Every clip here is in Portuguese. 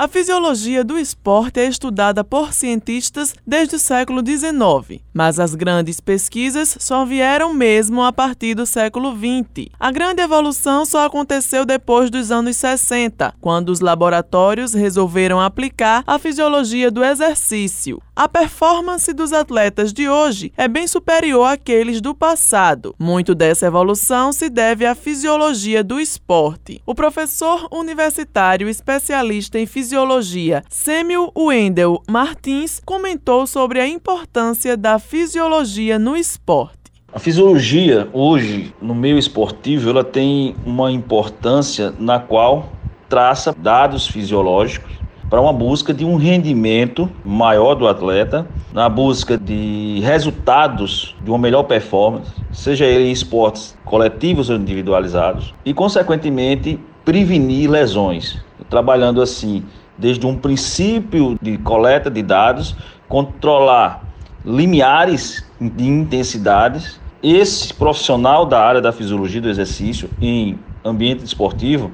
A fisiologia do esporte é estudada por cientistas desde o século XIX, mas as grandes pesquisas só vieram mesmo a partir do século XX. A grande evolução só aconteceu depois dos anos 60, quando os laboratórios resolveram aplicar a fisiologia do exercício. A performance dos atletas de hoje é bem superior àqueles do passado. Muito dessa evolução se deve à fisiologia do esporte. O professor universitário especialista em fisiologia, Samuel Wendell Martins, comentou sobre a importância da fisiologia no esporte. A fisiologia hoje no meio esportivo ela tem uma importância na qual traça dados fisiológicos para uma busca de um rendimento maior do atleta, na busca de resultados de uma melhor performance, seja ele em esportes coletivos ou individualizados, e, consequentemente, prevenir lesões, trabalhando assim desde um princípio de coleta de dados, controlar limiares de intensidades. Esse profissional da área da fisiologia do exercício em ambiente esportivo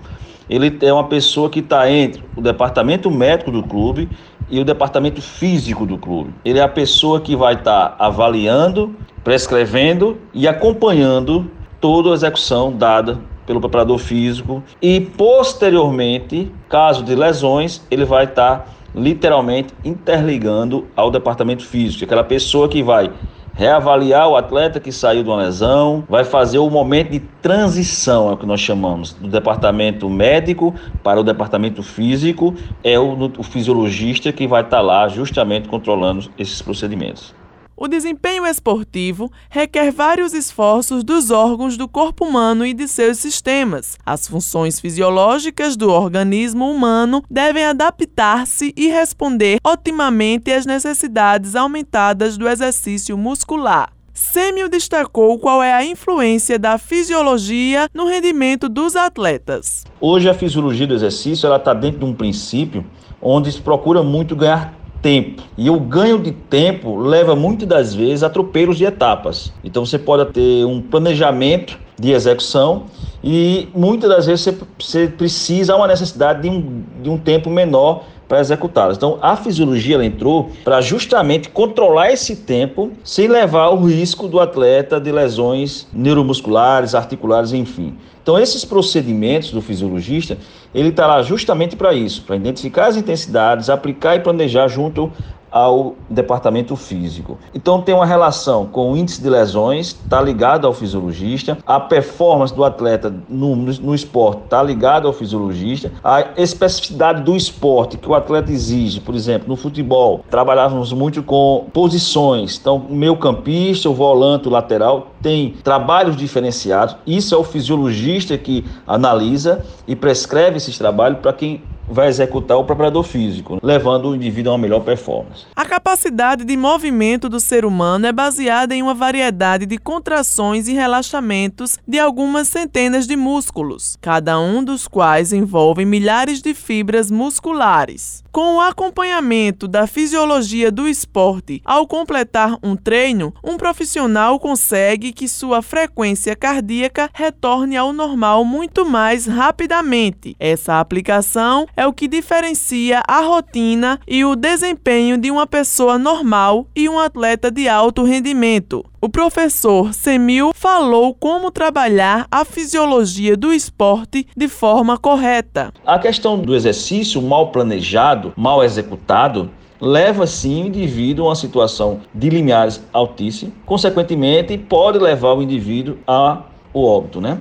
ele é uma pessoa que está entre o departamento médico do clube e o departamento físico do clube. Ele é a pessoa que vai estar tá avaliando, prescrevendo e acompanhando toda a execução dada pelo preparador físico. E posteriormente, caso de lesões, ele vai estar tá, literalmente interligando ao departamento físico, aquela pessoa que vai reavaliar o atleta que saiu de uma lesão, vai fazer o momento de transição, é o que nós chamamos, do departamento médico para o departamento físico, é o, o fisiologista que vai estar lá justamente controlando esses procedimentos. O desempenho esportivo requer vários esforços dos órgãos do corpo humano e de seus sistemas. As funções fisiológicas do organismo humano devem adaptar-se e responder otimamente às necessidades aumentadas do exercício muscular. Sêmio destacou qual é a influência da fisiologia no rendimento dos atletas. Hoje a fisiologia do exercício ela está dentro de um princípio onde se procura muito ganhar tempo. E o ganho de tempo leva muitas das vezes a atropelos de etapas. Então você pode ter um planejamento de execução e muitas das vezes você, você precisa, há uma necessidade de um, de um tempo menor para executá-las. Então, a fisiologia ela entrou para justamente controlar esse tempo sem levar o risco do atleta de lesões neuromusculares, articulares, enfim. Então, esses procedimentos do fisiologista, ele está lá justamente para isso, para identificar as intensidades, aplicar e planejar junto ao departamento físico. Então tem uma relação com o índice de lesões, está ligado ao fisiologista, a performance do atleta no, no, esporte está ligado ao fisiologista, a especificidade do esporte que o atleta exige, por exemplo, no futebol, trabalhávamos muito com posições, então meio campista, o volante, o lateral, tem trabalhos diferenciados, isso é o fisiologista que analisa e prescreve esses trabalhos para quem vai executar o preparador físico, levando o indivíduo a uma melhor performance. A capacidade de movimento do ser humano é baseada em uma variedade de contrações e relaxamentos de algumas centenas de músculos, cada um dos quais envolve milhares de fibras musculares. Com o acompanhamento da fisiologia do esporte ao completar um treino, um profissional consegue que sua frequência cardíaca retorne ao normal muito mais rapidamente. Essa aplicação é o que diferencia a rotina e o desempenho de uma pessoa normal e um atleta de alto rendimento. O professor Semil falou como trabalhar a fisiologia do esporte de forma correta. A questão do exercício mal planejado, mal executado, leva sim o indivíduo a uma situação de limiares altíssimos, consequentemente pode levar o indivíduo ao óbito, né?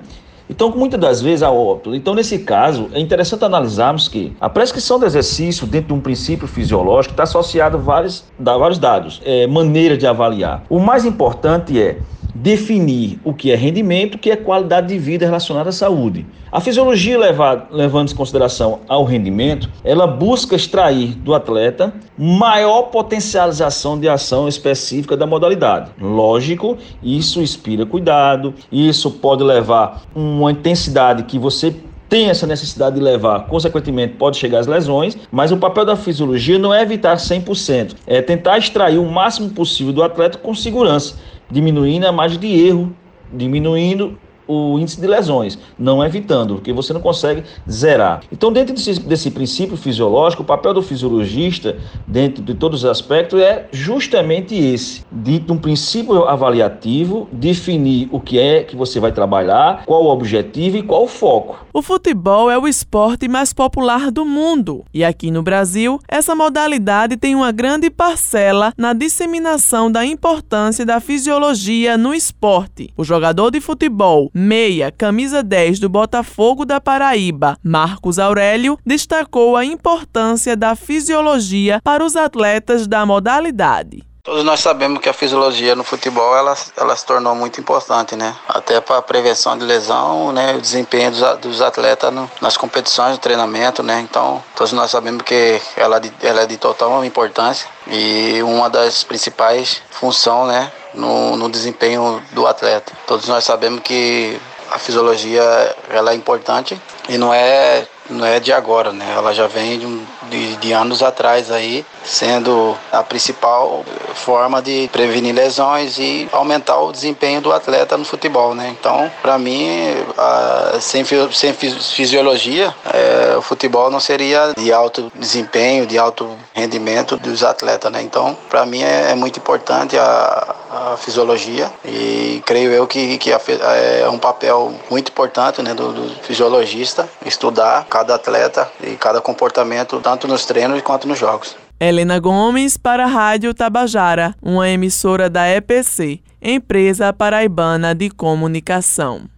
Então, muitas das vezes, a óbito. Então, nesse caso, é interessante analisarmos que a prescrição do exercício, dentro de um princípio fisiológico, está associado a vários, a vários dados, é, maneira de avaliar. O mais importante é definir o que é rendimento, o que é qualidade de vida relacionada à saúde. A fisiologia, leva, levando em consideração ao rendimento, ela busca extrair do atleta maior potencialização de ação específica da modalidade. Lógico, isso inspira cuidado, isso pode levar uma intensidade que você tem essa necessidade de levar, consequentemente pode chegar às lesões, mas o papel da fisiologia não é evitar 100%, é tentar extrair o máximo possível do atleta com segurança diminuindo a margem de erro, diminuindo o índice de lesões, não evitando, porque você não consegue zerar. Então, dentro desse, desse princípio fisiológico, o papel do fisiologista, dentro de todos os aspectos, é justamente esse: de um princípio avaliativo, definir o que é que você vai trabalhar, qual o objetivo e qual o foco. O futebol é o esporte mais popular do mundo e aqui no Brasil, essa modalidade tem uma grande parcela na disseminação da importância da fisiologia no esporte. O jogador de futebol meia, camisa 10 do Botafogo da Paraíba, Marcos Aurélio, destacou a importância da fisiologia para os atletas da modalidade. Todos nós sabemos que a fisiologia no futebol ela, ela se tornou muito importante, né? Até para a prevenção de lesão, né? O desempenho dos, dos atletas no, nas competições, no treinamento, né? Então, todos nós sabemos que ela, ela é de total importância e uma das principais funções, né? No, no desempenho do atleta. Todos nós sabemos que a fisiologia ela é importante e não é não é de agora, né? Ela já vem de, de, de, anos atrás aí, sendo a principal forma de prevenir lesões e aumentar o desempenho do atleta no futebol, né? Então, para mim, a, sem, sem fisiologia, é, o futebol não seria de alto desempenho, de alto rendimento dos atletas, né? Então, para mim é, é, muito importante a, a fisiologia e creio eu que, que é um papel muito importante, né, do, do fisiologista estudar cada atleta e cada comportamento, tanto nos treinos quanto nos jogos. Helena Gomes para a Rádio Tabajara, uma emissora da EPC, Empresa Paraibana de Comunicação.